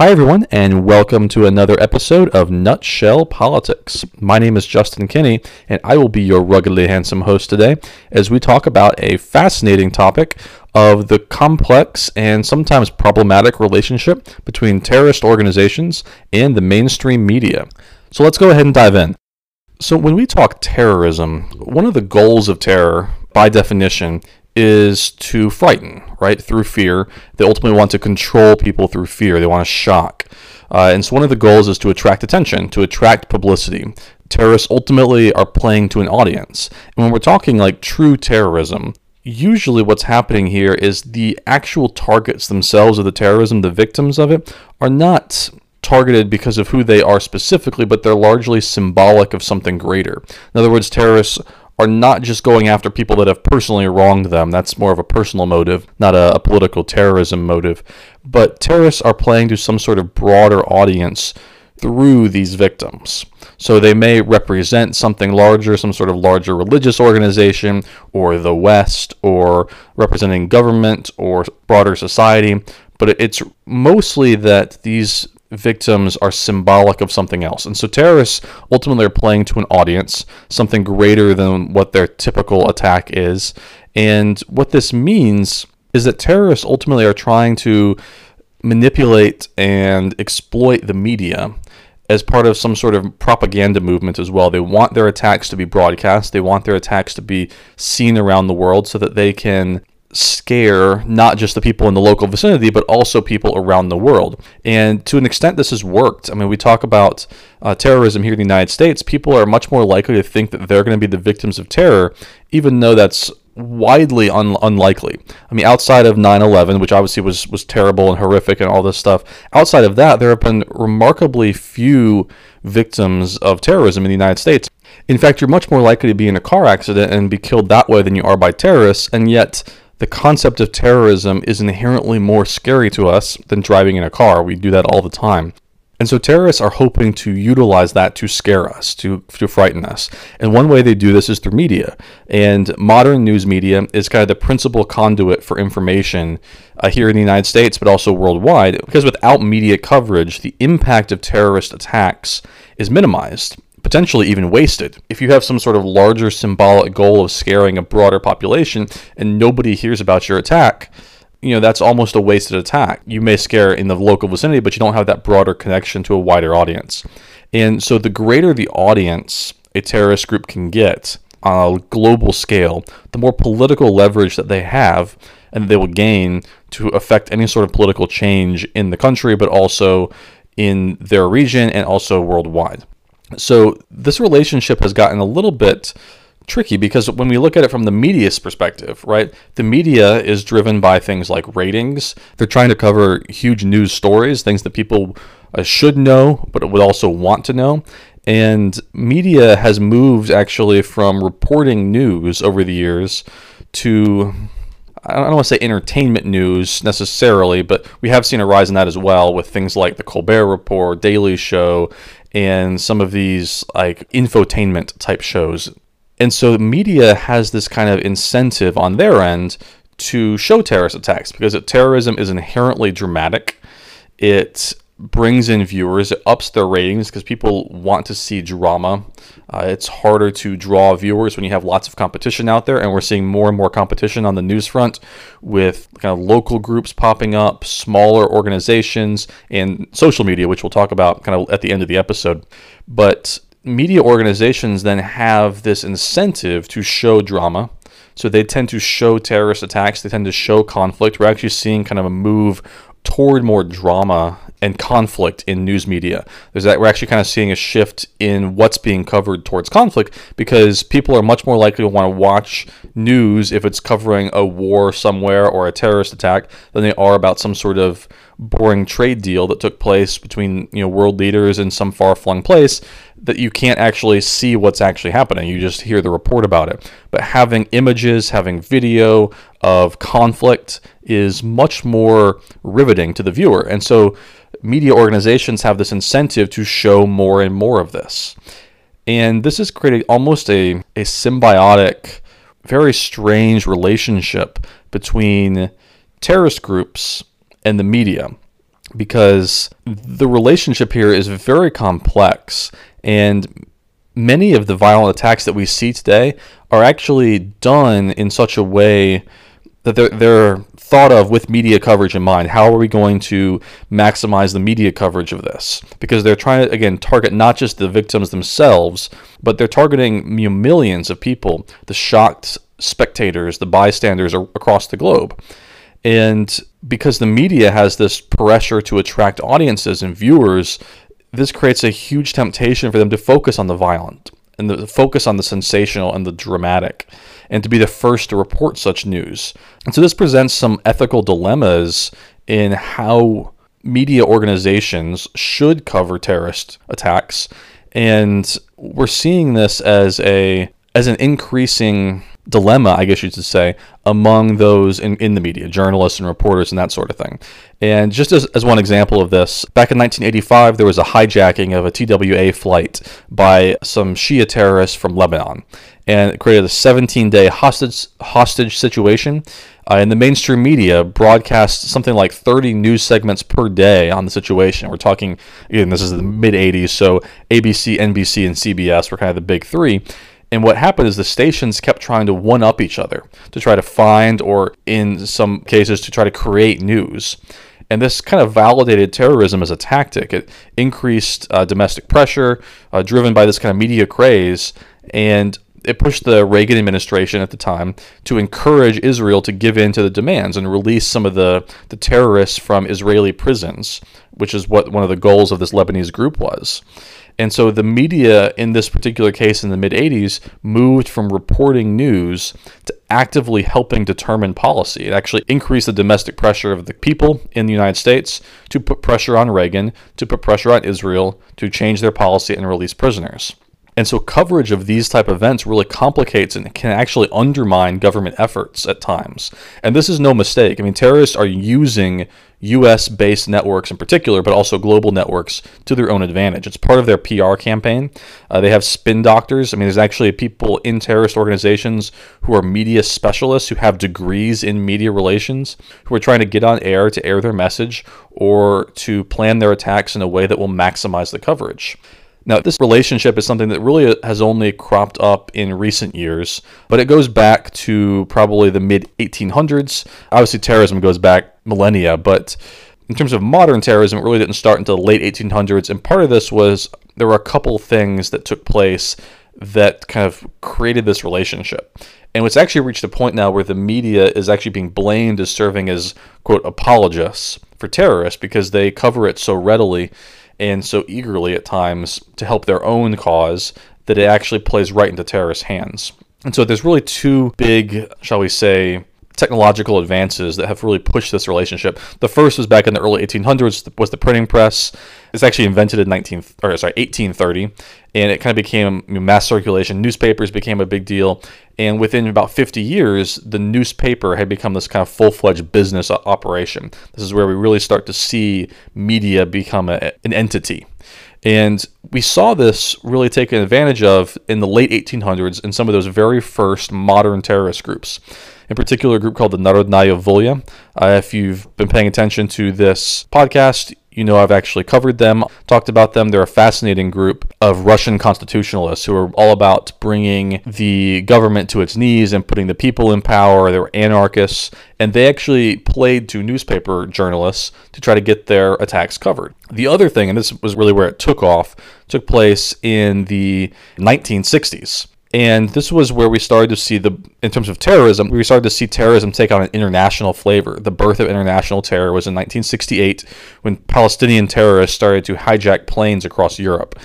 Hi, everyone, and welcome to another episode of Nutshell Politics. My name is Justin Kinney, and I will be your ruggedly handsome host today as we talk about a fascinating topic of the complex and sometimes problematic relationship between terrorist organizations and the mainstream media. So let's go ahead and dive in. So, when we talk terrorism, one of the goals of terror, by definition, is to frighten, right? Through fear. They ultimately want to control people through fear. They want to shock. Uh, and so one of the goals is to attract attention, to attract publicity. Terrorists ultimately are playing to an audience. And when we're talking like true terrorism, usually what's happening here is the actual targets themselves of the terrorism, the victims of it, are not targeted because of who they are specifically, but they're largely symbolic of something greater. In other words, terrorists are not just going after people that have personally wronged them. That's more of a personal motive, not a, a, political terrorism motive. But terrorists are playing to some sort of broader audience through these victims. So they may represent something larger, some sort of larger religious organization, or the West, or representing government or broader society. But it's mostly that these victims are symbolic of something else. And so terrorists ultimately are playing to an audience, something greater than what their typical attack is. And what this means is that terrorists ultimately are trying to manipulate and exploit the media as part of some sort of propaganda movement as well. They want their attacks to be broadcast, they want their attacks to be seen around the world so that they can scare not just the people in the local vicinity, but also people around the world. And to an extent, this has worked. I mean, we talk about uh, terrorism here in the United States. People are much more likely to think that they're going to be the victims of terror, even though that's widely un- unlikely. I mean, outside of 9/11, which obviously was was terrible and horrific and all this stuff, outside of that, there have been remarkably few victims of terrorism in the United States. In fact, you're much more likely to be in a car accident and be killed that way than you are by terrorists, and yet the concept of terrorism is inherently more scary to us than driving in a car. We do that all the time. And so terrorists are hoping to utilize that to scare us, to, to frighten us. And one way they do this is through media. And modern news media is kind of the principal conduit for information uh, here in the United States, but also worldwide, because without media coverage, the impact of terrorist attacks is minimized potentially even wasted. If you have some sort of larger symbolic goal of scaring a broader population and nobody hears about your attack, you know, that's almost a wasted attack. You may scare in the local vicinity, but you don't have that broader connection to a wider audience. And so the greater the audience a terrorist group can get on a global scale, the more political leverage that they have and they will gain to affect any sort of political change in the country, but also in their region and also worldwide. So this relationship has gotten a little bit tricky because when we look at it from the media's perspective, right, the media is driven by things like ratings. They're trying to cover huge news stories, things that people uh, should know, but would also want to know. And media has moved actually from reporting news over the years to I don't want to say entertainment news necessarily, but we have seen a rise in that as well with things like the Colbert Report, Daily Show, and some of these like infotainment type shows. And so media has this kind of incentive on their end to show terrorist attacks because terrorism is inherently dramatic. It brings in viewers, it ups their ratings because people want to see drama. Uh, it's harder to draw viewers when you have lots of competition out there, and we're seeing more and more competition on the news front with kind of local groups popping up, smaller organizations, and social media, which we'll talk about kind of at the end of the episode. But media organizations then have this incentive to show drama. So they tend to show terrorist attacks, they tend to show conflict. We're actually seeing kind of a move toward more drama and conflict in news media. There's that we're actually kind of seeing a shift in what's being covered towards conflict because people are much more likely to want to watch news if it's covering a war somewhere or a terrorist attack than they are about some sort of boring trade deal that took place between you know world leaders in some far-flung place that you can't actually see what's actually happening. You just hear the report about it. But having images, having video of conflict is much more riveting to the viewer. And so media organizations have this incentive to show more and more of this. And this has created almost a, a symbiotic, very strange relationship between terrorist groups and the media because the relationship here is very complex and many of the violent attacks that we see today are actually done in such a way that they're, they're thought of with media coverage in mind. How are we going to maximize the media coverage of this? Because they're trying to, again, target not just the victims themselves, but they're targeting millions of people, the shocked spectators, the bystanders across the globe. And because the media has this pressure to attract audiences and viewers, this creates a huge temptation for them to focus on the violent and the focus on the sensational and the dramatic and to be the first to report such news. And so this presents some ethical dilemmas in how media organizations should cover terrorist attacks and we're seeing this as a as an increasing dilemma, I guess you should say, among those in, in the media, journalists and reporters and that sort of thing. And just as, as one example of this, back in 1985, there was a hijacking of a TWA flight by some Shia terrorists from Lebanon. And it created a 17 day hostage, hostage situation. Uh, and the mainstream media broadcast something like 30 news segments per day on the situation. We're talking, again, this is the mid 80s, so ABC, NBC, and CBS were kind of the big three. And what happened is the stations kept trying to one up each other to try to find, or in some cases, to try to create news. And this kind of validated terrorism as a tactic. It increased uh, domestic pressure, uh, driven by this kind of media craze, and it pushed the Reagan administration at the time to encourage Israel to give in to the demands and release some of the, the terrorists from Israeli prisons, which is what one of the goals of this Lebanese group was. And so the media in this particular case in the mid 80s moved from reporting news to actively helping determine policy. It actually increased the domestic pressure of the people in the United States to put pressure on Reagan, to put pressure on Israel to change their policy and release prisoners. And so coverage of these type of events really complicates and can actually undermine government efforts at times. And this is no mistake. I mean, terrorists are using US based networks in particular, but also global networks to their own advantage. It's part of their PR campaign. Uh, they have spin doctors. I mean, there's actually people in terrorist organizations who are media specialists who have degrees in media relations who are trying to get on air to air their message or to plan their attacks in a way that will maximize the coverage. Now, this relationship is something that really has only cropped up in recent years, but it goes back to probably the mid 1800s. Obviously, terrorism goes back millennia, but in terms of modern terrorism, it really didn't start until the late 1800s. And part of this was there were a couple things that took place that kind of created this relationship. And it's actually reached a point now where the media is actually being blamed as serving as, quote, apologists for terrorists because they cover it so readily and so eagerly at times to help their own cause that it actually plays right into terrorist hands. And so there's really two big, shall we say, technological advances that have really pushed this relationship. The first was back in the early 1800s was the printing press. It's actually invented in 19 or sorry 1830, and it kind of became mass circulation. Newspapers became a big deal, and within about 50 years, the newspaper had become this kind of full-fledged business operation. This is where we really start to see media become a, an entity. And we saw this really taken advantage of in the late 1800s in some of those very first modern terrorist groups in particular a group called the Narodnaya Volya. Uh, if you've been paying attention to this podcast, you know I've actually covered them, talked about them. They're a fascinating group of Russian constitutionalists who are all about bringing the government to its knees and putting the people in power. They were anarchists, and they actually played to newspaper journalists to try to get their attacks covered. The other thing, and this was really where it took off, took place in the 1960s And this was where we started to see the, in terms of terrorism, we started to see terrorism take on an international flavor. The birth of international terror was in 1968 when Palestinian terrorists started to hijack planes across Europe.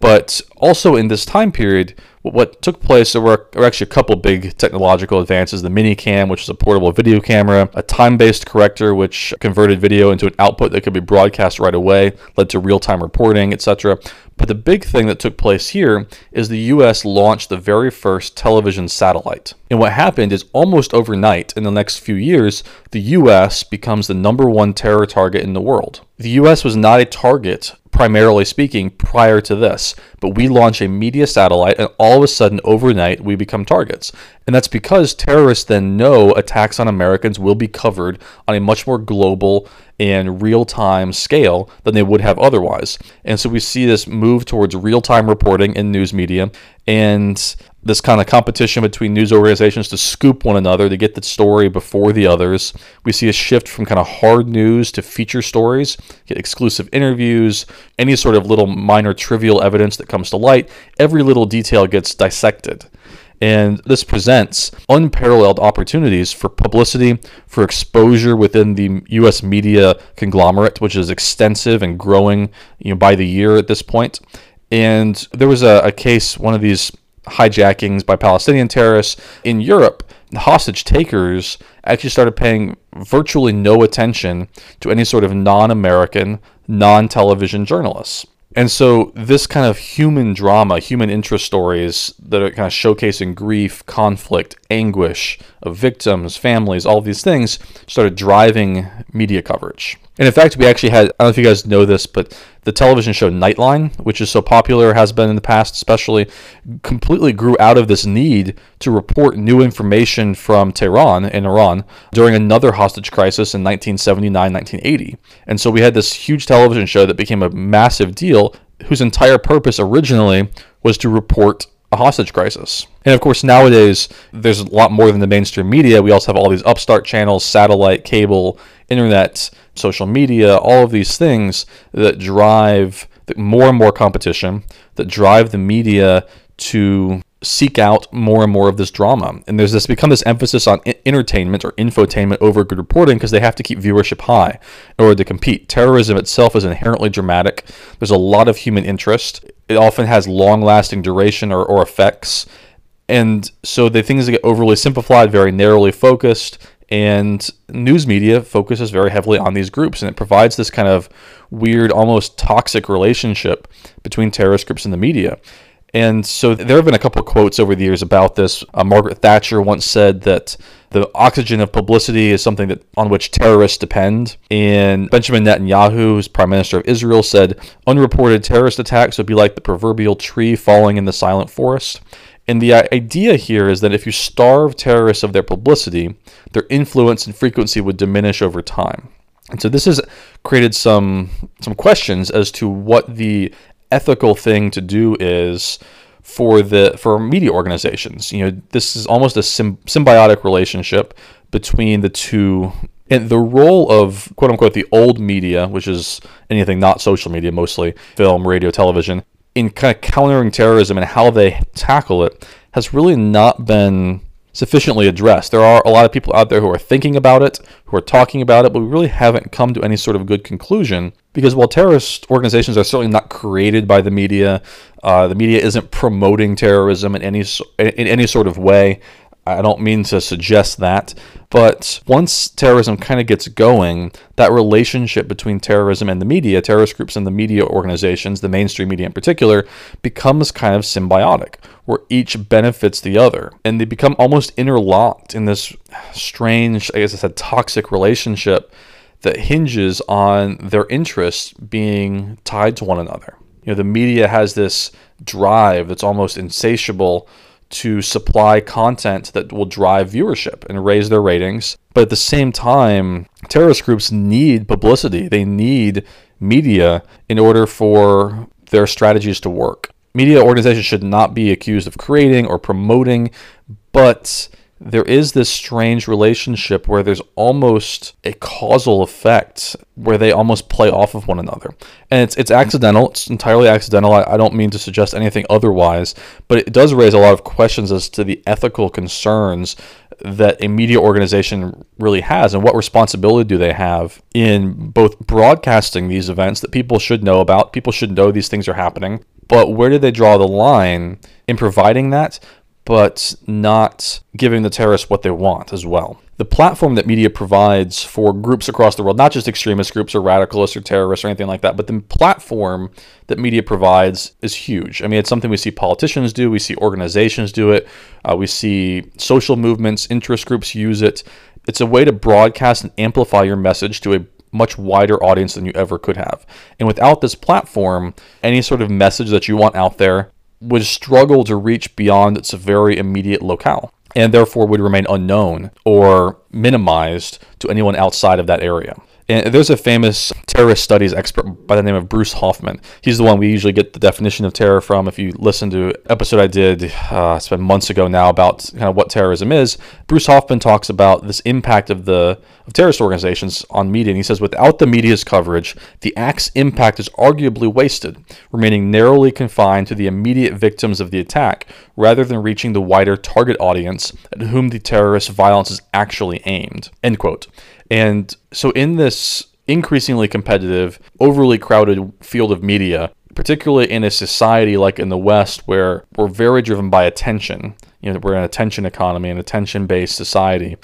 But also in this time period, what took place there were, actually a couple big technological advances the minicam which is a portable video camera a time-based corrector which converted video into an output that could be broadcast right away led to real-time reporting etc but the big thing that took place here is the US launched the very first television satellite. And what happened is almost overnight, in the next few years, the US becomes the number one terror target in the world. The US was not a target primarily speaking, prior to this. But we launch a media satellite, and all of a sudden, overnight, we become targets. And that's because terrorists then know attacks on Americans will be covered on a much more global and real time scale than they would have otherwise. And so we see this move towards real time reporting in news media and this kind of competition between news organizations to scoop one another to get the story before the others. We see a shift from kind of hard news to feature stories, get exclusive interviews, any sort of little minor trivial evidence that comes to light. Every little detail gets dissected. And this presents unparalleled opportunities for publicity, for exposure within the U.S. media conglomerate, which is extensive and growing you know, by the year at this point. And there was a, a case, one of these hijackings by Palestinian terrorists in Europe. The hostage takers actually started paying virtually no attention to any sort of non American, non television journalists. And so, this kind of human drama, human interest stories that are kind of showcasing grief, conflict, anguish of victims, families, all these things started driving media coverage. And in fact, we actually had, I don't know if you guys know this, but the television show Nightline, which is so popular, has been in the past especially, completely grew out of this need to report new information from Tehran in Iran during another hostage crisis in 1979 1980. And so we had this huge television show that became a massive deal, whose entire purpose originally was to report a hostage crisis. And of course, nowadays, there's a lot more than the mainstream media. We also have all these upstart channels, satellite, cable, internet, social media, all of these things that drive more and more competition, that drive the media to seek out more and more of this drama. And there's this become this emphasis on entertainment or infotainment over good reporting because they have to keep viewership high in order to compete. Terrorism itself is inherently dramatic. There's a lot of human interest. It often has long-lasting duration or, or effects. And so the things get overly simplified, very narrowly focused, and news media focuses very heavily on these groups, and it provides this kind of weird, almost toxic relationship between terrorist groups and the media. And so there have been a couple quotes over the years about this. Uh, Margaret Thatcher once said that the oxygen of publicity is something that on which terrorists depend. And Benjamin Netanyahu, who's prime minister of Israel, said unreported terrorist attacks would be like the proverbial tree falling in the silent forest. And the idea here is that if you starve terrorists of their publicity, their influence and frequency would diminish over time. And so this has created some some questions as to what the ethical thing to do is for the for media organizations. You know, this is almost a symbiotic relationship between the two and the role of quote unquote the old media, which is anything not social media, mostly film, radio, television, in kind of countering terrorism and how they tackle it has really not been sufficiently addressed. There are a lot of people out there who are thinking about it, who are talking about it, but we really haven't come to any sort of good conclusion. Because while terrorist organizations are certainly not created by the media, uh, the media isn't promoting terrorism in any in any sort of way. I don't mean to suggest that, but once terrorism kind of gets going, that relationship between terrorism and the media, terrorist groups and the media organizations, the mainstream media in particular, becomes kind of symbiotic, where each benefits the other. And they become almost interlocked in this strange, I guess I said, toxic relationship that hinges on their interests being tied to one another. You know, the media has this drive that's almost insatiable to supply content that will drive viewership and raise their ratings. But at the same time, terrorist groups need publicity, they need media in order for their strategies to work. Media organizations should not be accused of creating or promoting, but there is this strange relationship where there's almost a causal effect where they almost play off of one another. And it's, it's accidental, it's entirely accidental. I, I don't mean to suggest anything otherwise, but it does raise a lot of questions as to the ethical concerns that a media organization really has and what responsibility do they have in both broadcasting these events that people should know about people should know these things are happening but where do they draw the line in providing that but not giving the terrorists what they want as well the platform that media provides for groups across the world, not just extremist groups or radicalists or terrorists or anything like that, but the platform that media provides is huge. I mean, it's something we see politicians do, we see organizations do it, uh, we see social movements, interest groups use it. It's a way to broadcast and amplify your message to a much wider audience than you ever could have. And without this platform, any sort of message that you want out there would struggle to reach beyond its very immediate locale and therefore would remain unknown or minimized to anyone outside of that area. And there's a famous terrorist studies expert by the name of Bruce Hoffman. He's the one we usually get the definition of terror from. If you listen to episode I did, uh, it's been months ago now about kind of what terrorism is. Bruce Hoffman talks about this impact of the of terrorist organizations on media. And he says, without the media's coverage, the act's impact is arguably wasted, remaining narrowly confined to the immediate victims of the attack, rather than reaching the wider target audience at whom the terrorist violence is actually aimed. End quote. And so, in this increasingly competitive, overly crowded field of media, particularly in a society like in the West where we're very driven by attention, you know, we're an attention economy, an attention based society,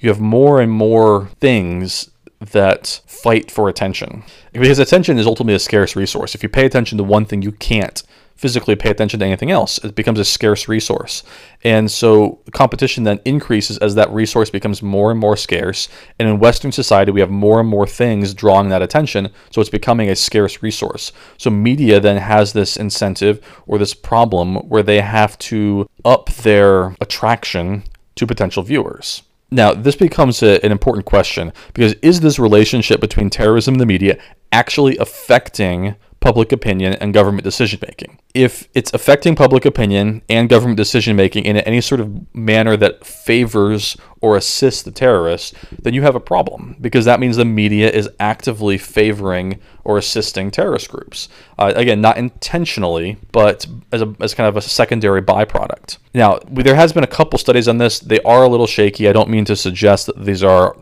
you have more and more things that fight for attention. Because attention is ultimately a scarce resource. If you pay attention to one thing, you can't physically pay attention to anything else. It becomes a scarce resource. And so competition then increases as that resource becomes more and more scarce. And in Western society, we have more and more things drawing that attention. So it's becoming a scarce resource. So media then has this incentive or this problem where they have to up their attraction to potential viewers. Now, this becomes a, an important question because is this relationship between terrorism and the media actually affecting public opinion and government decision making. If it's affecting public opinion and government decision making in any sort of manner that favors or assists the terrorists, then you have a problem because that means the media is actively favoring or assisting terrorist groups. Uh, again, not intentionally, but as, a, as kind of a secondary byproduct. Now, there has been a couple studies on this. They are a little shaky. I don't mean to suggest that these are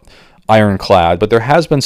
ironclad, but there has been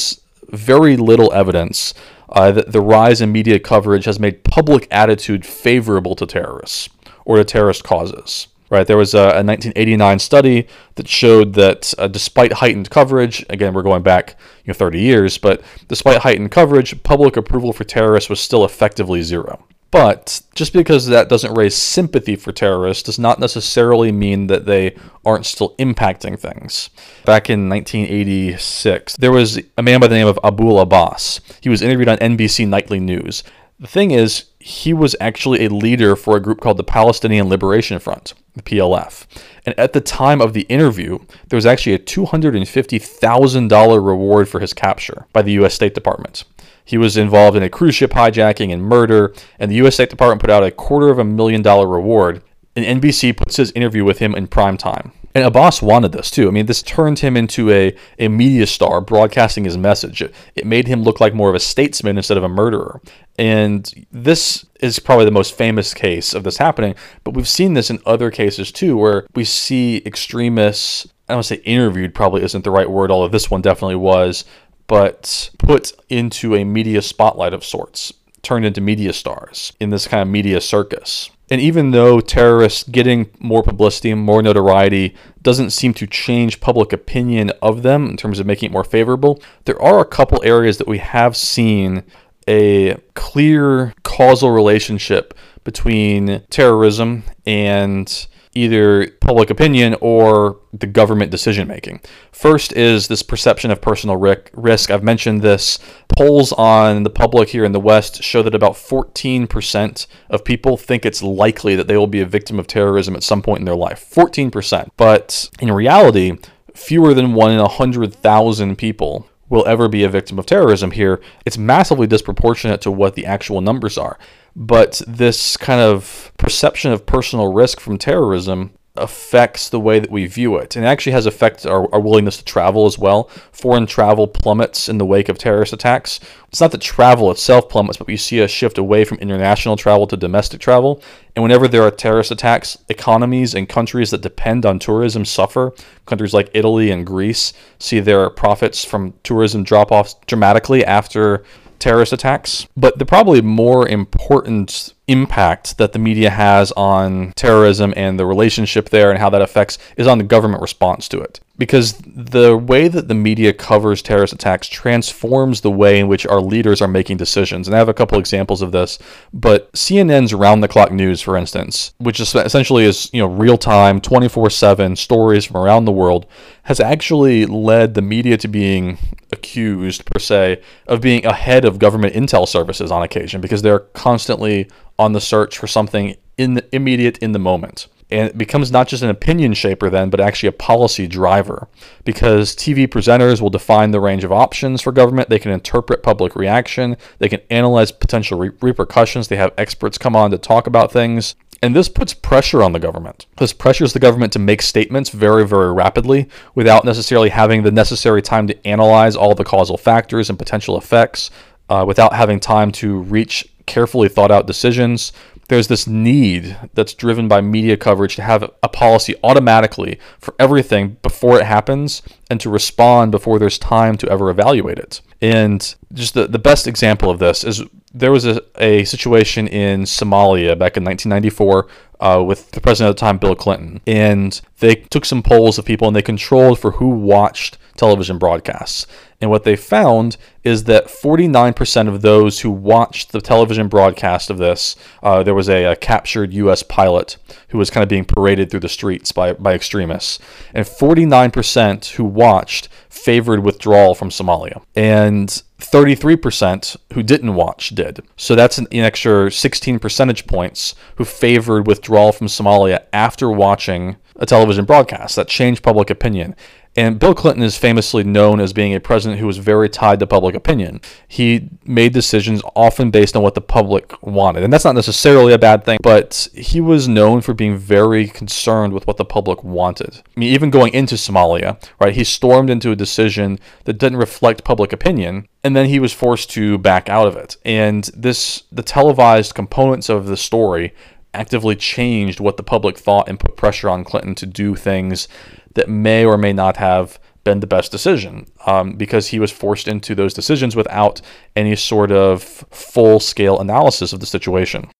very little evidence uh, the, rise in media coverage has made public attitude favorable to terrorists or to terrorist causes. Right, there was a, a 1989 study that showed that uh, despite heightened coverage, again we're going back you know 30 years, but despite heightened coverage, public approval for terrorists was still effectively zero. But just because that doesn't raise sympathy for terrorists does not necessarily mean that they aren't still impacting things. Back in 1986, there was a man by the name of Abu Abbas. He was interviewed on NBC Nightly News. The thing is, he was actually a leader for a group called the Palestinian Liberation Front, the PLF. And at the time of the interview, there was actually a $250,000 reward for his capture by the U.S. State Department. He was involved in a cruise ship hijacking and murder, and the U.S. State Department put out a quarter of a million dollar reward. And NBC puts his interview with him in prime time. And Abbas wanted this too. I mean, this turned him into a, a media star broadcasting his message. It, it made him look like more of a statesman instead of a murderer. And this is probably the most famous case of this happening. But we've seen this in other cases too, where we see extremists I don't want to say interviewed probably isn't the right word, although this one definitely was, but put into a media spotlight of sorts, turned into media stars in this kind of media circus. And even though terrorists getting more publicity and more notoriety doesn't seem to change public opinion of them in terms of making it more favorable, there are a couple areas that we have seen a clear causal relationship between terrorism and either public opinion or the government decision making. First is this perception of personal risk. I've mentioned this. Polls on the public here in the West show that about 14% of people think it's likely that they will be a victim of terrorism at some point in their life. 14%. But in reality, fewer than one in 100,000 people will ever be a victim of terrorism here. It's massively disproportionate to what the actual numbers are. But this kind of perception of personal risk from terrorism affects the way that we view it. And it actually has affected our, our willingness to travel as well. Foreign travel plummets in the wake of terrorist attacks. It's not that travel itself plummets, but we see a shift away from international travel to domestic travel. And whenever there are terrorist attacks, economies and countries that depend on tourism suffer. Countries like Italy and Greece see their profits from tourism drop off dramatically after terrorist attacks. But the probably more important impact that the media has on terrorism and the relationship there and how that affects is on the government response to it. Because the way that the media covers terrorist attacks transforms the way in which our leaders are making decisions. And I have a couple examples of this, but CNN's round the clock news, for instance, which is essentially is, you know, real time, 24 7 stories from around the world, has actually led the media to being accused, per se, of being ahead of government intel services on occasion because they're constantly on the search for something in the immediate in the moment. And it becomes not just an opinion shaper then, but actually a policy driver. Because TV presenters will define the range of options for government. They can interpret public reaction. They can analyze potential re- repercussions. They have experts come on to talk about things. And this puts pressure on the government. This pressures the government to make statements very, very rapidly without necessarily having the necessary time to analyze all the causal factors and potential effects, uh, without having time to reach carefully thought out decisions. There's this need that's driven by media coverage to have a policy automatically for everything before it happens and to respond before there's time to ever evaluate it. And just the, the best example of this is there was a, a situation in Somalia back in 1994 uh, with the president at the time, Bill Clinton. And they took some polls of people and they controlled for who watched television broadcasts. And what they found is that 49% of those who watched the television broadcast of this, uh, there was a, a, captured U.S. pilot who was kind of being paraded through the streets by, by extremists. And 49% who watched favored withdrawal from Somalia. And 33% who didn't watch did. So that's an, an extra 16 percentage points who favored withdrawal from Somalia after watching a television broadcast. That changed public opinion. And Bill Clinton is famously known as being a president who was very tied to public opinion. He made decisions often based on what the public wanted. And that's not necessarily a bad thing, but he was known for being very concerned with what the public wanted. I mean, even going into Somalia, right, he stormed into a decision that didn't reflect public opinion, and then he was forced to back out of it. And this, the televised components of the story actively changed what the public thought and put pressure on Clinton to do things that may or may not have been the best decision um, because he was forced into those decisions without any sort of full scale analysis of the situation.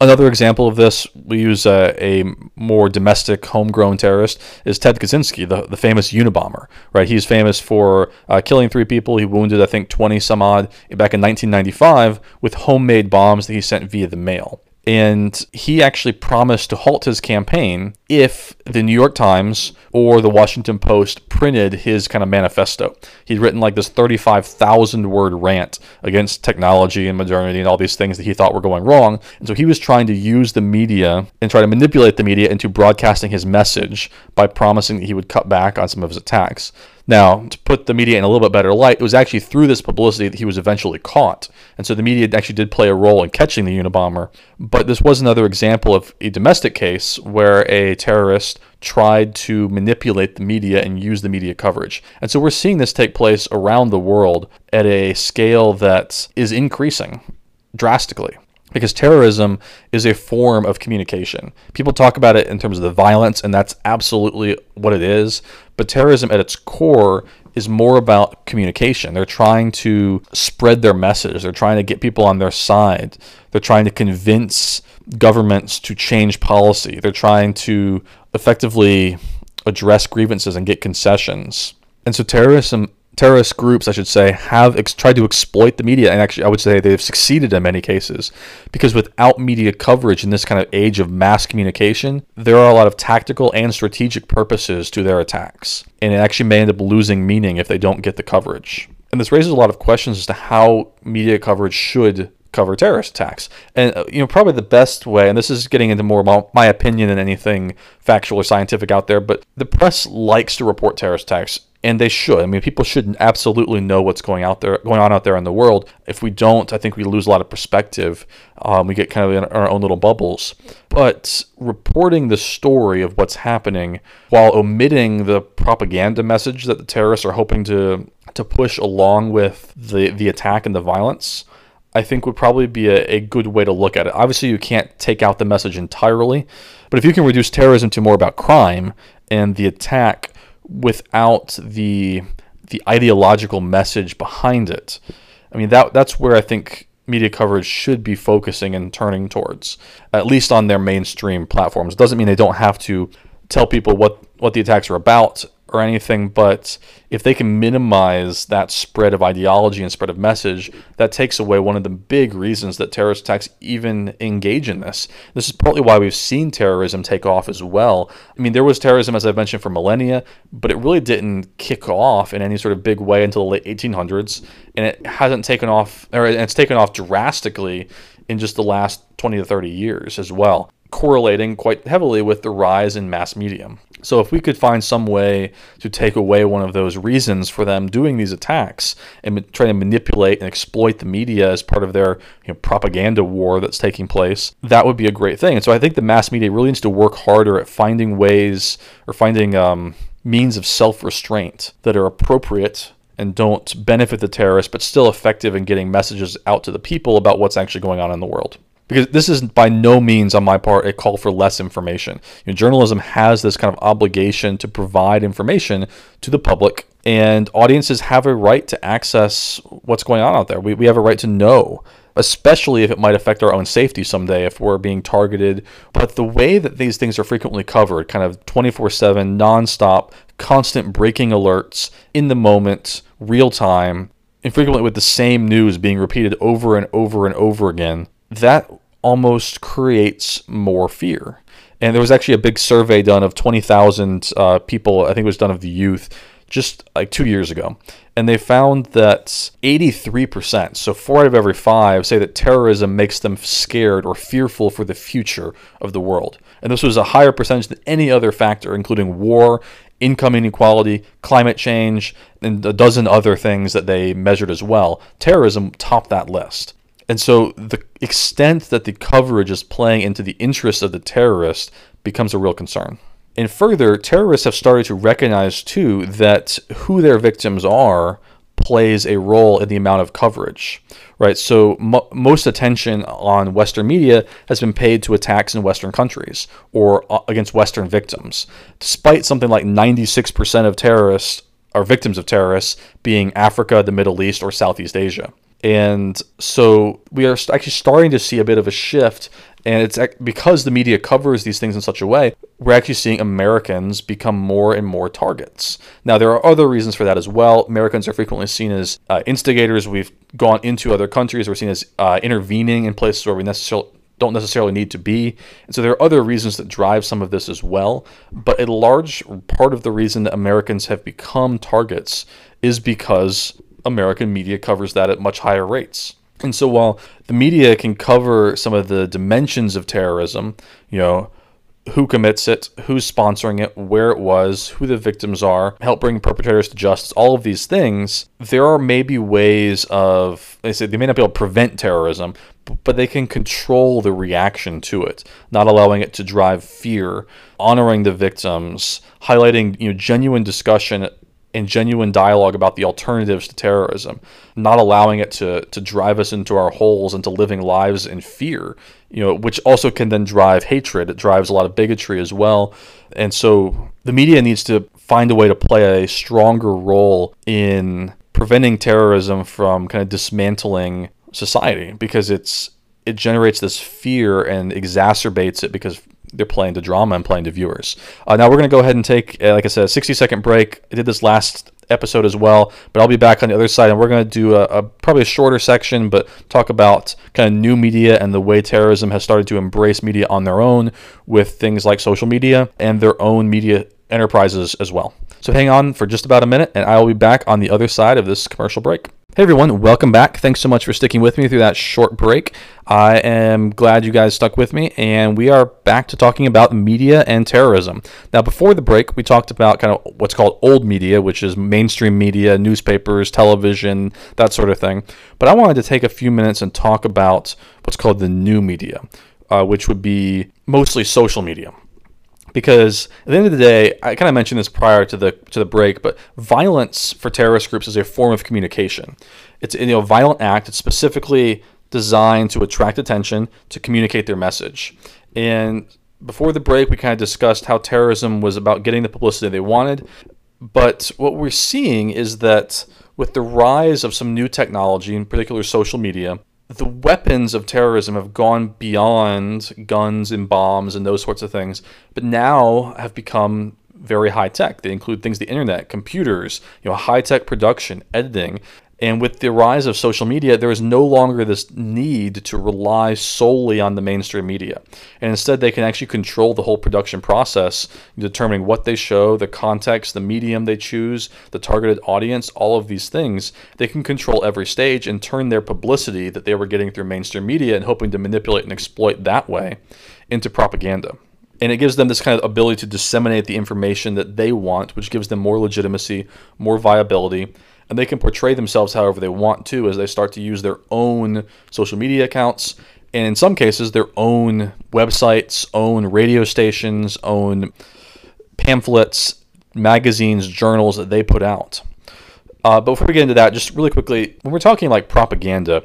Another example of this, we use a, a, more domestic, homegrown terrorist, is Ted Kaczynski, the, the famous Unabomber. Right, he's famous for uh, killing three people. He wounded, I think, 20 some odd back in 1995 with homemade bombs that he sent via the mail. And he actually promised to halt his campaign if the New York Times or the Washington Post printed his kind of manifesto. He'd written like this 35,000 word rant against technology and modernity and all these things that he thought were going wrong. And so he was trying to use the media and try to manipulate the media into broadcasting his message by promising that he would cut back on some of his attacks. Now, to put the media in a little bit better light, it was actually through this publicity that he was eventually caught. And so the media actually did play a role in catching the Unabomber. But this was another example of a domestic case where a terrorist tried to manipulate the media and use the media coverage. And so we're seeing this take place around the world at a scale that is increasing drastically because terrorism is a form of communication. People talk about it in terms of the violence, and that's absolutely what it is. But terrorism at its core is more about communication. They're trying to spread their message, they're trying to get people on their side, they're trying to convince governments to change policy, they're trying to effectively address grievances and get concessions. And so terrorism terrorist groups, I should say, have ex- tried to exploit the media, and actually, I would say they've succeeded in many cases. Because without media coverage in this kind of age of mass communication, there are a lot of tactical and strategic purposes to their attacks, and it actually may end up losing meaning if they don't get the coverage. And this raises a lot of questions as to how media coverage should cover terrorist attacks. And uh, you know, probably the best way, and this is getting into more my opinion than anything factual or scientific out there, but the press likes to report terrorist attacks and they should. I mean, people should absolutely know what's going out there, going on out there in the world. If we don't, I think we lose a lot of perspective. Um, we get kind of in our own little bubbles. But reporting the story of what's happening while omitting the propaganda message that the terrorists are hoping to to push along with the the attack and the violence I think would probably be a, a good way to look at it. Obviously, you can't take out the message entirely, but if you can reduce terrorism to more about crime and the attack without the the ideological message behind it, I mean that that's where I think media coverage should be focusing and turning towards, at least on their mainstream platforms. Doesn't mean they don't have to tell people what what the attacks are about or anything, but if they can minimize that spread of ideology and spread of message, that takes away one of the big reasons that terrorist attacks even engage in this. This is partly why we've seen terrorism take off as well. I mean, there was terrorism, as I've mentioned, for millennia, but it really didn't kick off in any sort of big way until the late 1800s, and it hasn't taken off, or it's taken off drastically in just the last 20 to 30 years as well correlating quite heavily with the rise in mass medium. So if we could find some way to take away one of those reasons for them doing these attacks and try to manipulate and exploit the media as part of their you know, propaganda war that's taking place, that would be a great thing. And so I think the mass media really needs to work harder at finding ways or finding um, means of self-restraint that are appropriate and don't benefit the terrorists, but still effective in getting messages out to the people about what's actually going on in the world because this is by no means on my part a call for less information. You know, journalism has this kind of obligation to provide information to the public, and audiences have a right to access what's going on out there. We, we have a right to know, especially if it might affect our own safety someday if we're being targeted. But the way that these things are frequently covered, kind of 24 7, nonstop, constant breaking alerts in the moment, real time, and frequently with the same news being repeated over and over and over again that almost creates more fear. And there was actually a big survey done of 20,000 uh, people, I think it was done of the youth, just like two years ago. And they found that 83%, so four out of every five, say that terrorism makes them scared or fearful for the future of the world. And this was a higher percentage than any other factor, including war, income inequality, climate change, and a dozen other things that they measured as well. Terrorism topped that list. And so the extent that the coverage is playing into the interests of the terrorist becomes a real concern. And further, terrorists have started to recognize too that who their victims are plays a role in the amount of coverage, right? So mo- most attention on Western media has been paid to attacks in Western countries or uh, against Western victims, despite something like 96% of terrorists are victims of terrorists being Africa, the Middle East, or Southeast Asia. And so we are actually starting to see a bit of a shift. And it's because the media covers these things in such a way, we're actually seeing Americans become more and more targets. Now, there are other reasons for that as well. Americans are frequently seen as uh, instigators. We've gone into other countries. We're seen as uh, intervening in places where we necessarily don't necessarily need to be. And so there are other reasons that drive some of this as well. But a large part of the reason that Americans have become targets is because American media covers that at much higher rates. And so while the media can cover some of the dimensions of terrorism, you know, who commits it, who's sponsoring it, where it was, who the victims are, help bring perpetrators to justice, all of these things, there are maybe ways of, they say they may not be able to prevent terrorism, but they can control the reaction to it, not allowing it to drive fear, honoring the victims, highlighting you know genuine discussion and genuine dialogue about the alternatives to terrorism, not allowing it to to drive us into our holes into living lives in fear, you know, which also can then drive hatred. It drives a lot of bigotry as well. And so the media needs to find a way to play a stronger role in preventing terrorism from kind of dismantling society because it's it generates this fear and exacerbates it because they're playing to drama and playing to viewers. Uh, now we're going to go ahead and take, uh, like I said, a 60 second break. I did this last episode as well, but I'll be back on the other side and we're going to do a, a, probably a shorter section, but talk about kind of new media and the way terrorism has started to embrace media on their own with things like social media and their own media enterprises as well. So hang on for just about a minute and I will be back on the other side of this commercial break. Hey everyone, welcome back. Thanks so much for sticking with me through that short break. I am glad you guys stuck with me, and we are back to talking about media and terrorism. Now, before the break, we talked about kind of what's called old media, which is mainstream media, newspapers, television, that sort of thing. But I wanted to take a few minutes and talk about what's called the new media, uh, which would be mostly social media because at the end of the day, I kind of mentioned this prior to the to the break, but violence for terrorist groups is a form of communication. It's you know, a violent act. It's specifically designed to attract attention to communicate their message. And before the break, we kind of discussed how terrorism was about getting the publicity they wanted. But what we're seeing is that with the rise of some new technology, in particular social media, the weapons of terrorism have gone beyond guns and bombs and those sorts of things, but now have become very high tech. They include things the internet, computers, you know, high tech production, editing, and with the rise of social media, there is no longer this need to rely solely on the mainstream media. And instead, they can actually control the whole production process, determining what they show, the context, the medium they choose, the targeted audience, all of these things. They can control every stage and turn their publicity that they were getting through mainstream media and hoping to manipulate and exploit that way into propaganda and it gives them this kind of ability to disseminate the information that they want, which gives them more legitimacy, more viability, and they can portray themselves however they want to as they start to use their own social media accounts and in some cases their own websites, own radio stations, own pamphlets, magazines, journals that they put out. Uh, but before we get into that, just really quickly, when we're talking like propaganda,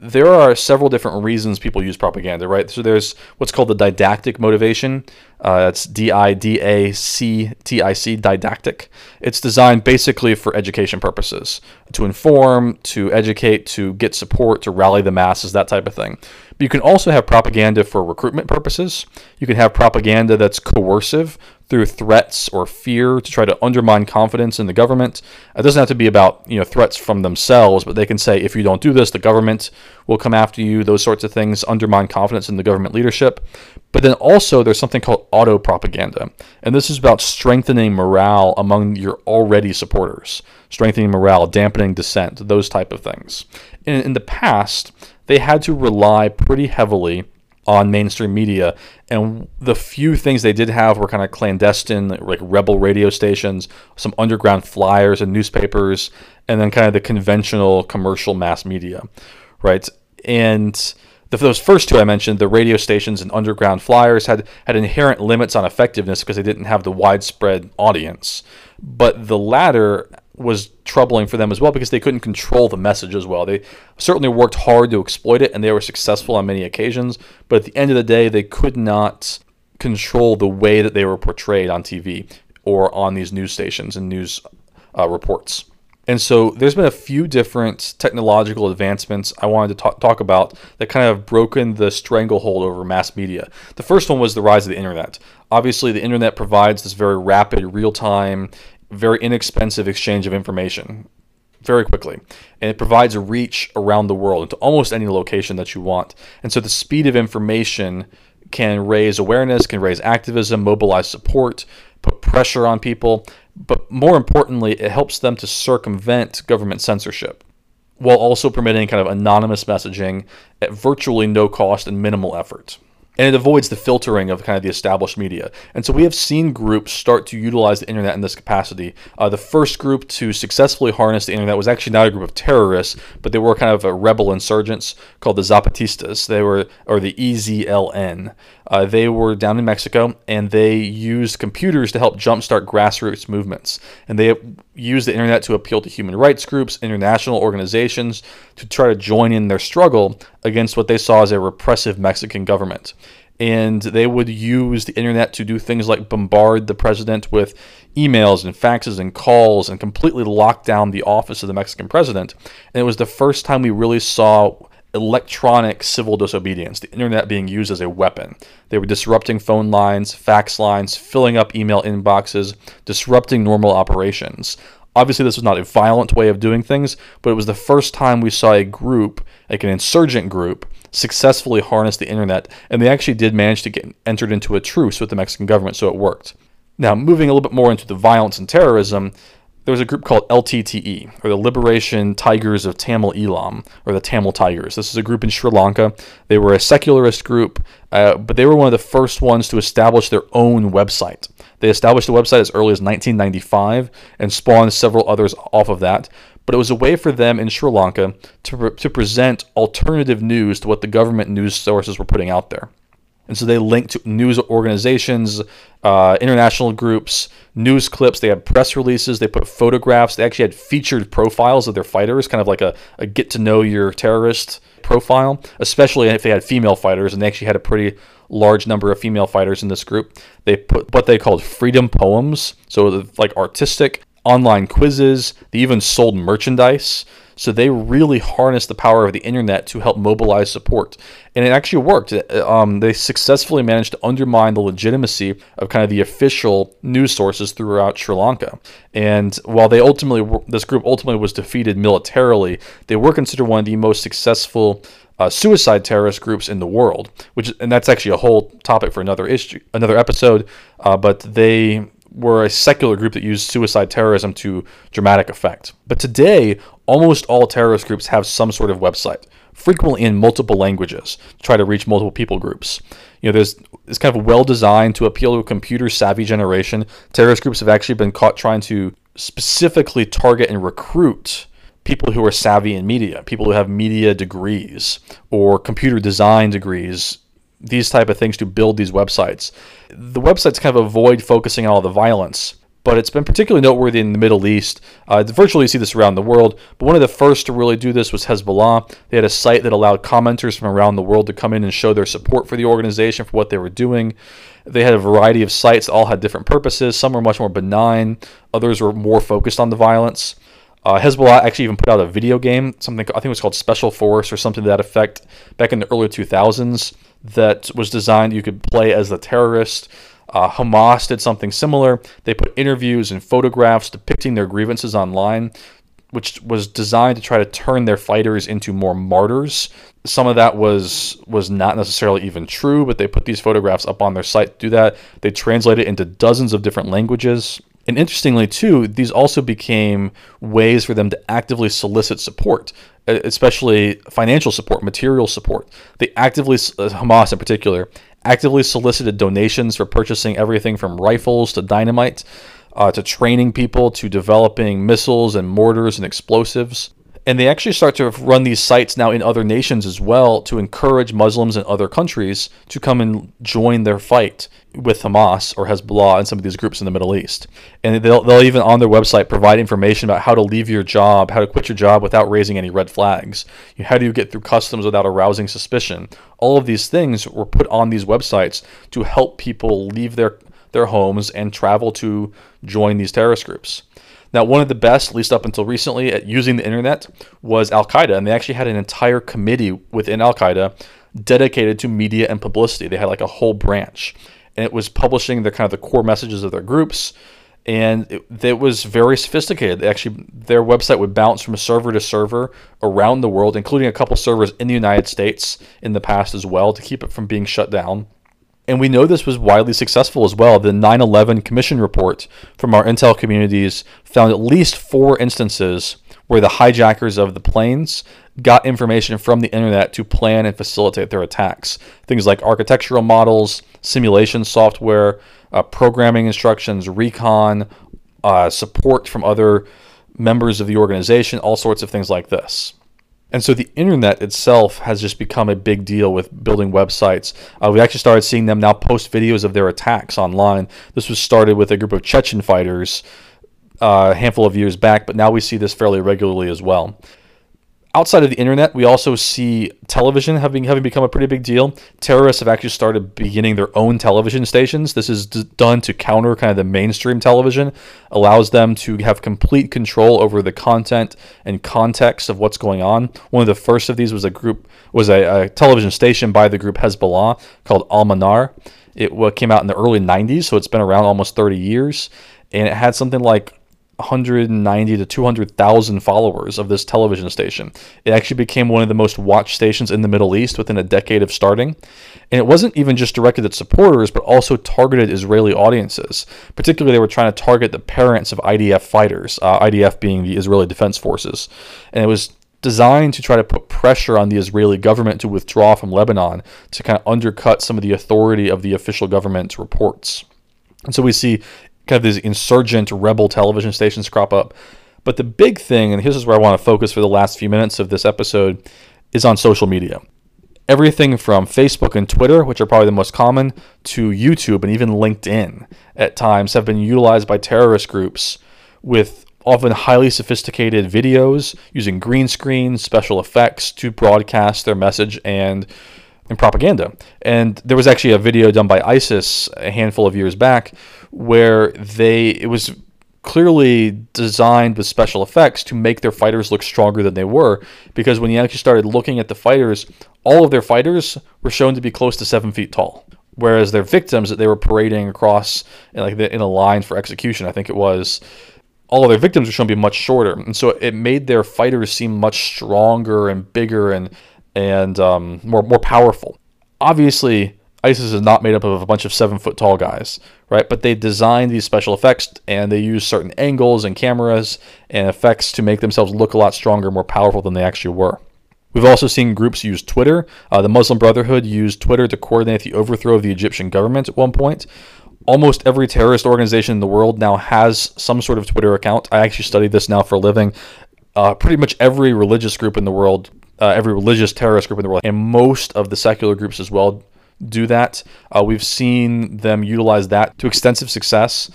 there are several different reasons people use propaganda, right? So there's what's called the didactic motivation. Uh, that's D I D A C T I C, didactic. It's designed basically for education purposes to inform, to educate, to get support, to rally the masses, that type of thing. But you can also have propaganda for recruitment purposes. You can have propaganda that's coercive, through threats or fear to try to undermine confidence in the government. It doesn't have to be about you know threats from themselves, but they can say if you don't do this, the government will come after you. Those sorts of things undermine confidence in the government leadership. But then also there's something called auto propaganda, and this is about strengthening morale among your already supporters, strengthening morale, dampening dissent, those type of things. In, in the past, they had to rely pretty heavily on mainstream media. And the few things they did have were kind of clandestine, like rebel radio stations, some underground flyers and newspapers, and then kind of the conventional commercial mass media, right? And those first two I mentioned, the radio stations and underground flyers, had, had inherent limits on effectiveness because they didn't have the widespread audience. But the latter was troubling for them as well because they couldn't control the message as well. They certainly worked hard to exploit it and they were successful on many occasions, but at the end of the day, they could not control the way that they were portrayed on TV or on these news stations and news uh, reports. And so there's been a few different technological advancements I wanted to talk, talk about that kind of broken the stranglehold over mass media. The first one was the rise of the internet. Obviously, the internet provides this very rapid, real time very inexpensive exchange of information very quickly. And it provides a reach around the world into almost any location that you want. And so the speed of information can raise awareness, can raise activism, mobilize support, put pressure on people. But more importantly, it helps them to circumvent government censorship while also permitting kind of anonymous messaging at virtually no cost and minimal effort and it avoids the filtering of kind of the established media. And so we have seen groups start to utilize the internet in this capacity. Uh, the first group to successfully harness the internet was actually not a group of terrorists, but they were kind of a rebel insurgents called the Zapatistas. They were, or the EZLN. Uh, they were down in Mexico, and they used computers to help jumpstart grassroots movements. And they used the internet to appeal to human rights groups, international organizations, to try to join in their struggle against what they saw as a repressive Mexican government. And they would use the internet to do things like bombard the president with emails and faxes and calls and completely lock down the office of the Mexican president. And it was the first time we really saw electronic civil disobedience, the internet being used as a weapon. They were disrupting phone lines, fax lines, filling up email inboxes, disrupting normal operations. Obviously, this was not a violent way of doing things, but it was the first time we saw a group, like an insurgent group, successfully harness the internet, and they actually did manage to get entered into a truce with the Mexican government, so it worked. Now, moving a little bit more into the violence and terrorism, there was a group called LTTE, or the Liberation Tigers of Tamil Eelam, or the Tamil Tigers. This is a group in Sri Lanka. They were a secularist group, uh, but they were one of the first ones to establish their own website. They established the website as early as 1995 and spawned several others off of that. But it was a way for them in Sri Lanka to, to present alternative news to what the government news sources were putting out there. And so they linked to news organizations, uh, international groups, news clips. They had press releases. They put photographs. They actually had featured profiles of their fighters, kind of like a, a get to know your terrorist profile, especially if they had female fighters. And they actually had a pretty large number of female fighters in this group. They put what they called freedom poems. So, like artistic online quizzes. They even sold merchandise. So they really harnessed the power of the internet to help mobilize support. And it actually worked. Um, they successfully managed to undermine the legitimacy of kind of the official news sources throughout Sri Lanka. And while they ultimately, this group ultimately was defeated militarily, they were considered one of the most successful uh, suicide terrorist groups in the world, which and that's actually a whole topic for another issue, another episode. Uh, but they were a secular group that used suicide terrorism to dramatic effect. But today, almost all terrorist groups have some sort of website, frequently in multiple languages, to try to reach multiple people groups. You know, there's it's kind of well designed to appeal to a computer savvy generation. Terrorist groups have actually been caught trying to specifically target and recruit people who are savvy in media, people who have media degrees or computer design degrees these type of things to build these websites. The websites kind of avoid focusing on all the violence, but it's been particularly noteworthy in the Middle East. Uh, virtually you see this around the world, but one of the first to really do this was Hezbollah. They had a site that allowed commenters from around the world to come in and show their support for the organization for what they were doing. They had a variety of sites that all had different purposes. Some were much more benign, others were more focused on the violence. Uh, Hezbollah actually even put out a video game, something I think it was called Special Force or something to that effect, back in the early 2000s that was designed you could play as the terrorist. Uh, Hamas did something similar. They put interviews and photographs depicting their grievances online, which was designed to try to turn their fighters into more martyrs. Some of that was was not necessarily even true, but they put these photographs up on their site to do that. They translate it into dozens of different languages. And interestingly, too, these also became ways for them to actively solicit support, especially financial support, material support. They actively, uh, Hamas in particular, actively solicited donations for purchasing everything from rifles to dynamite, uh, to training people, to developing missiles and mortars and explosives. And they actually start to run these sites now in other nations as well to encourage Muslims in other countries to come and join their fight with Hamas or Hezbollah and some of these groups in the Middle East. And they'll, they'll even on their website provide information about how to leave your job, how to quit your job without raising any red flags. How do you get through customs without arousing suspicion? All of these things were put on these websites to help people leave their, their homes and travel to join these terrorist groups. Now, one of the best, at least up until recently, at using the internet was Al Qaeda, and they actually had an entire committee within Al Qaeda dedicated to media and publicity. They had like a whole branch, and it was publishing the kind of the core messages of their groups, and it, it was very sophisticated. They actually, their website would bounce from server to server around the world, including a couple servers in the United States in the past as well, to keep it from being shut down. And we know this was widely successful as well. The 9 11 Commission report from our intel communities found at least four instances where the hijackers of the planes got information from the internet to plan and facilitate their attacks. Things like architectural models, simulation software, uh, programming instructions, recon, uh, support from other members of the organization, all sorts of things like this. And so the internet itself has just become a big deal with building websites. Uh, we actually started seeing them now post videos of their attacks online. This was started with a group of Chechen fighters uh, a handful of years back, but now we see this fairly regularly as well outside of the internet, we also see television having having become a pretty big deal. Terrorists have actually started beginning their own television stations. This is d- done to counter kind of the mainstream television, allows them to have complete control over the content and context of what's going on. One of the first of these was a group was a, a television station by the group Hezbollah called Al Manar. It came out in the early 90s, so it's been around almost 30 years, and it had something like 190 to 200,000 followers of this television station. It actually became one of the most watched stations in the Middle East within a decade of starting. And it wasn't even just directed at supporters, but also targeted Israeli audiences. Particularly, they were trying to target the parents of IDF fighters, uh, IDF being the Israeli Defense Forces. And it was designed to try to put pressure on the Israeli government to withdraw from Lebanon to kind of undercut some of the authority of the official government reports. And so we see kind of these insurgent rebel television stations crop up. But the big thing, and this is where I want to focus for the last few minutes of this episode, is on social media. Everything from Facebook and Twitter, which are probably the most common, to YouTube and even LinkedIn at times have been utilized by terrorist groups with often highly sophisticated videos using green screens, special effects to broadcast their message and and propaganda. And there was actually a video done by ISIS a handful of years back where they it was clearly designed with special effects to make their fighters look stronger than they were because when you actually started looking at the fighters all of their fighters were shown to be close to seven feet tall whereas their victims that they were parading across in like in a line for execution i think it was all of their victims were shown to be much shorter and so it made their fighters seem much stronger and bigger and and um, more more powerful. Obviously, ISIS is not made up of a bunch of seven foot tall guys, right? But they design these special effects and they use certain angles and cameras and effects to make themselves look a lot stronger, more powerful than they actually were. We've also seen groups use Twitter. Uh, the Muslim Brotherhood used Twitter to coordinate the overthrow of the Egyptian government at one point. Almost every terrorist organization in the world now has some sort of Twitter account. I actually studied this now for a living. Uh, pretty much every religious group in the world uh, every religious terrorist group in the world, and most of the secular groups as well do that. Uh, we've seen them utilize that to extensive success.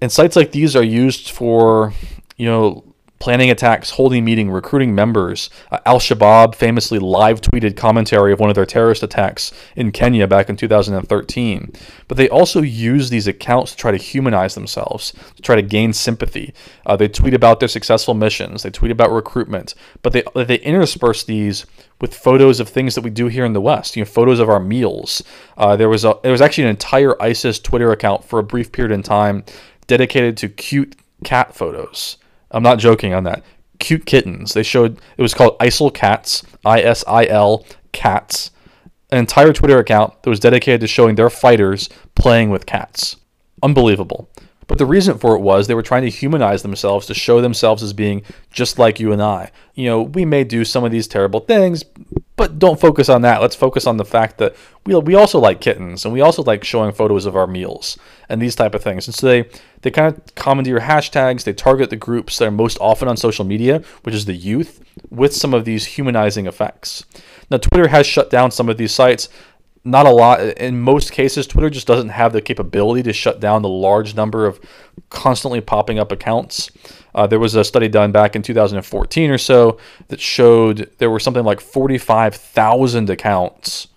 And sites like these are used for, you know, planning attacks, holding meeting, recruiting members. Uh, Al Shabaab famously live tweeted commentary of one of their terrorist attacks in Kenya back in 2013. But they also use these accounts to try to humanize themselves, to try to gain sympathy. Uh, they tweet about their successful missions, they tweet about recruitment, but they they intersperse these with photos of things that we do here in the West. You know, photos of our meals. Uh, there was a there was actually an entire ISIS Twitter account for a brief period in time dedicated to cute cat photos. I'm not joking on that. Cute kittens. They showed it was called ISIL Cats, I S I L Cats. An entire Twitter account that was dedicated to showing their fighters playing with cats. Unbelievable. But the reason for it was they were trying to humanize themselves to show themselves as being just like you and I. You know, we may do some of these terrible things, but don't focus on that. Let's focus on the fact that we, we also like kittens and we also like showing photos of our meals and these type of things. And so they, they kind of commandeer hashtags. They target the groups that are most often on social media, which is the youth, with some of these humanizing effects. Now, Twitter has shut down some of these sites not a lot. In most cases, Twitter just doesn't have the capability to shut down the large number of constantly popping up accounts. Uh, there was a study done back in 2014 or so that showed there were something like 45,000 accounts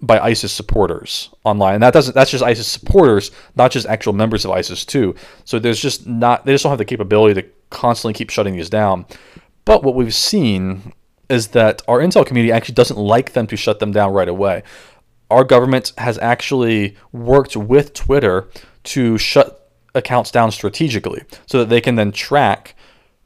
by ISIS supporters online. And that doesn't that's just ISIS supporters, not just actual members of ISIS too. So there's just not they just don't have the capability to constantly keep shutting these down. But what we've seen is that our intel community actually doesn't like them to shut them down right away our government has actually worked with Twitter to shut accounts down strategically so that they can then track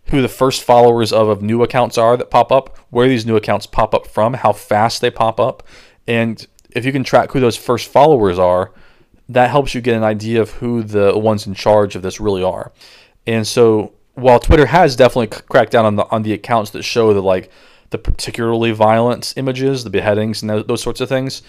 who the first followers of, of new accounts are that pop up, where these new accounts pop up from, how fast they pop up. And if you can track who those first followers are, that helps you get an idea of who the ones in charge of this really are. And so while Twitter has definitely cracked down on the on the accounts that show the like the particularly violent images, the beheadings and those sorts of things,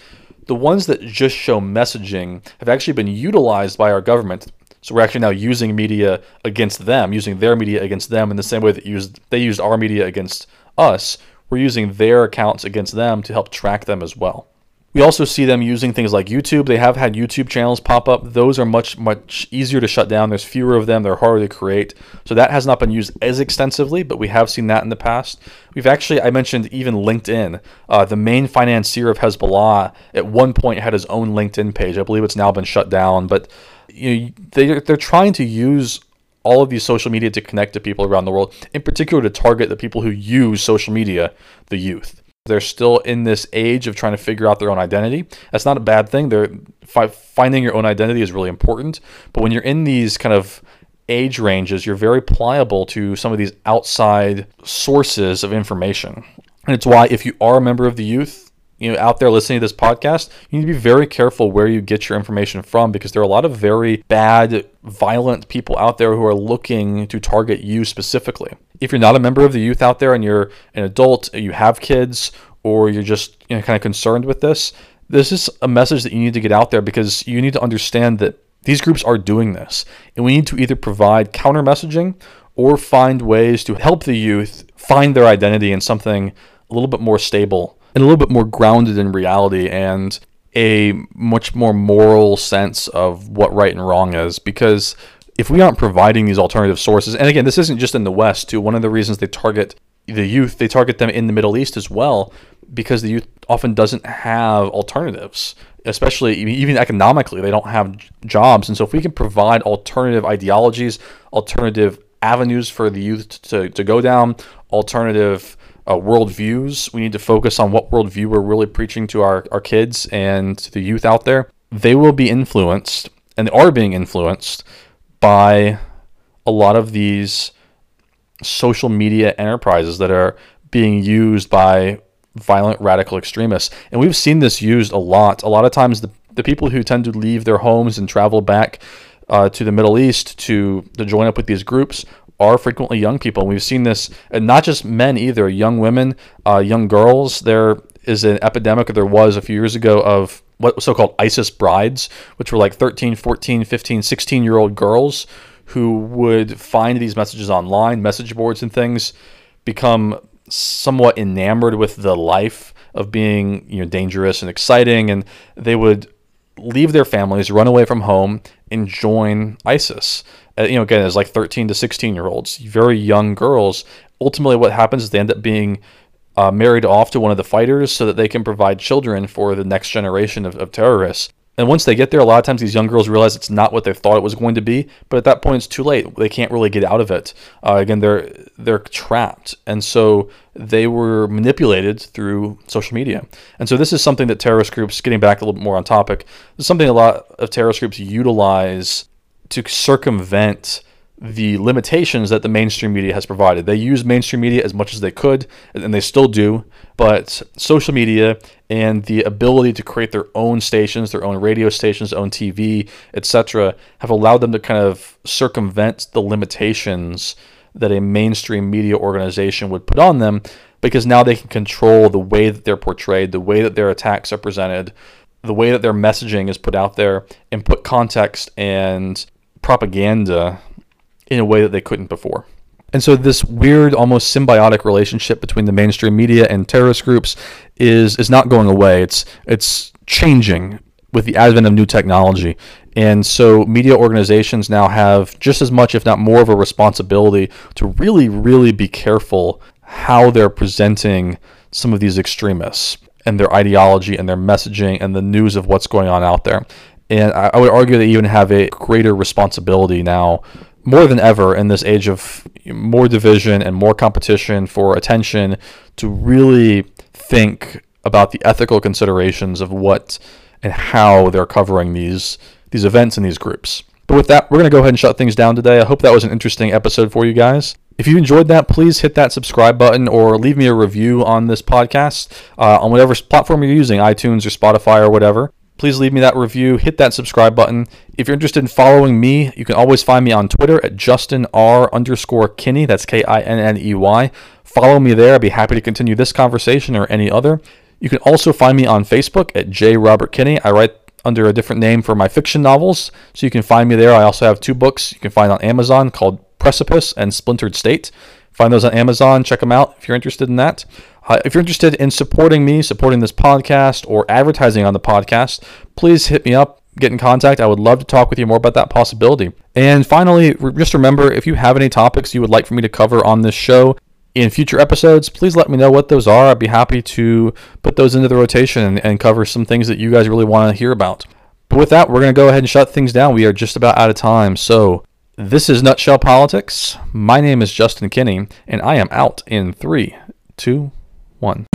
the ones that just show messaging have actually been utilized by our government. So we're actually now using media against them, using their media against them in the same way that used they used our media against us. We're using their accounts against them to help track them as well. We also see them using things like YouTube. They have had YouTube channels pop up. Those are much, much easier to shut down. There's fewer of them. They're harder to create. So that has not been used as extensively, but we have seen that in the past. We've actually, I mentioned even LinkedIn. Uh, the main financier of Hezbollah at one point had his own LinkedIn page. I believe it's now been shut down, but you know, they, they're trying to use all of these social media to connect to people around the world, in particular to target the people who use social media, the youth. They're still in this age of trying to figure out their own identity. That's not a bad thing. They're fi- finding your own identity is really important. But when you're in these kind of age ranges, you're very pliable to some of these outside sources of information. And it's why if you are a member of the youth, you know, out there listening to this podcast, you need to be very careful where you get your information from because there are a lot of very bad, violent people out there who are looking to target you specifically. If you're not a member of the youth out there and you're an adult, you have kids, or you're just you know, kind of concerned with this, this is a message that you need to get out there because you need to understand that these groups are doing this. And we need to either provide counter messaging or find ways to help the youth find their identity in something a little bit more stable and a little bit more grounded in reality and a much more moral sense of what right and wrong is. Because if we aren't providing these alternative sources, and again, this isn't just in the West, too, one of the reasons they target the youth, they target them in the Middle East as well, because the youth often doesn't have alternatives especially even economically, they don't have jobs. And so, if we can provide alternative ideologies, alternative avenues for the youth to, to go down, alternative uh, worldviews, we need to focus on what worldview we're really preaching to our, our kids and to the youth out there. They will be influenced, and they are being influenced by a lot of these social media enterprises that are being used by violent radical extremists. And we've seen this used a lot. A lot of times, the, the people who tend to leave their homes and travel back uh, to the Middle East to, to join up with these groups are frequently young people. We've seen this, and not just men either, young women, uh, young girls. There is an epidemic, or there was a few years ago, of what so called ISIS brides, which were like 13, 14, 15, 16 year old girls who would find these messages online, message boards and things, become somewhat enamored with the life of being you know dangerous and exciting and they would leave their families run away from home and join isis. Uh, you know again as like 13 to 16 year olds very young girls. Ultimately what happens is they end up being uh, married off to one of the fighters so that they can provide children for the next generation of, of terrorists and once they get there, a lot of times these young girls realize it's not what they thought it was going to be. But at that point, it's too late. They can't really get out of it. Uh, again, they're they're trapped, and so they were manipulated through social media. And so this is something that terrorist groups, getting back a little bit more on topic, is something a lot of terrorist groups utilize to circumvent the limitations that the mainstream media has provided. They use mainstream media as much as they could, and they still do, but social media and the ability to create their own stations, their own radio stations, own TV, etc., have allowed them to kind of circumvent the limitations that a mainstream media organization would put on them because now they can control the way that they're portrayed, the way that their attacks are presented, the way that their messaging is put out there, and put context and propaganda in a way that they couldn't before. And so this weird, almost symbiotic relationship between the mainstream media and terrorist groups is is not going away. It's it's changing with the advent of new technology. And so media organizations now have just as much, if not more, of a responsibility to really, really be careful how they're presenting some of these extremists and their ideology and their messaging and the news of what's going on out there. And I, I would argue they even have a greater responsibility now more than ever in this age of more division and more competition for attention to really think about the ethical considerations of what and how they're covering these these events and these groups. But with that, we're going to go ahead and shut things down today. I hope that was an interesting episode for you guys. If you enjoyed that, please hit that subscribe button or leave me a review on this podcast uh, on whatever platform you're using, iTunes or Spotify or whatever please leave me that review. Hit that subscribe button. If you're interested in following me, you can always find me on Twitter at Justin R underscore Kinney. That's K I N N E Y. Follow me there. I'd be happy to continue this conversation or any other. You can also find me on Facebook at J Robert Kinney. I write under a different name for my fiction novels, so you can find me there. I also have two books you can find on Amazon called Precipice and Splintered State. Find those on Amazon. Check them out if you're interested in that. Uh, if you're interested in supporting me, supporting this podcast, or advertising on the podcast, please hit me up, get in contact. I would love to talk with you more about that possibility. And finally, just remember if you have any topics you would like for me to cover on this show in future episodes, please let me know what those are. I'd be happy to put those into the rotation and, and cover some things that you guys really want to hear about. But with that, we're going to go ahead and shut things down. We are just about out of time. So, this is Nutshell Politics. My name is Justin Kinney, and I am out in three, two, one.